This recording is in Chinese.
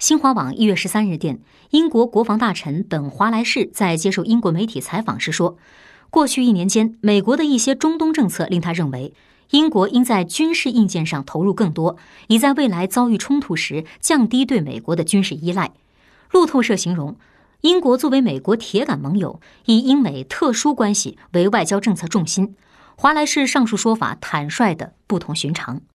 新华网一月十三日电，英国国防大臣本·华莱士在接受英国媒体采访时说，过去一年间，美国的一些中东政策令他认为，英国应在军事硬件上投入更多，以在未来遭遇冲突时降低对美国的军事依赖。路透社形容，英国作为美国铁杆盟友，以英美特殊关系为外交政策重心。华莱士上述说法坦率的不同寻常。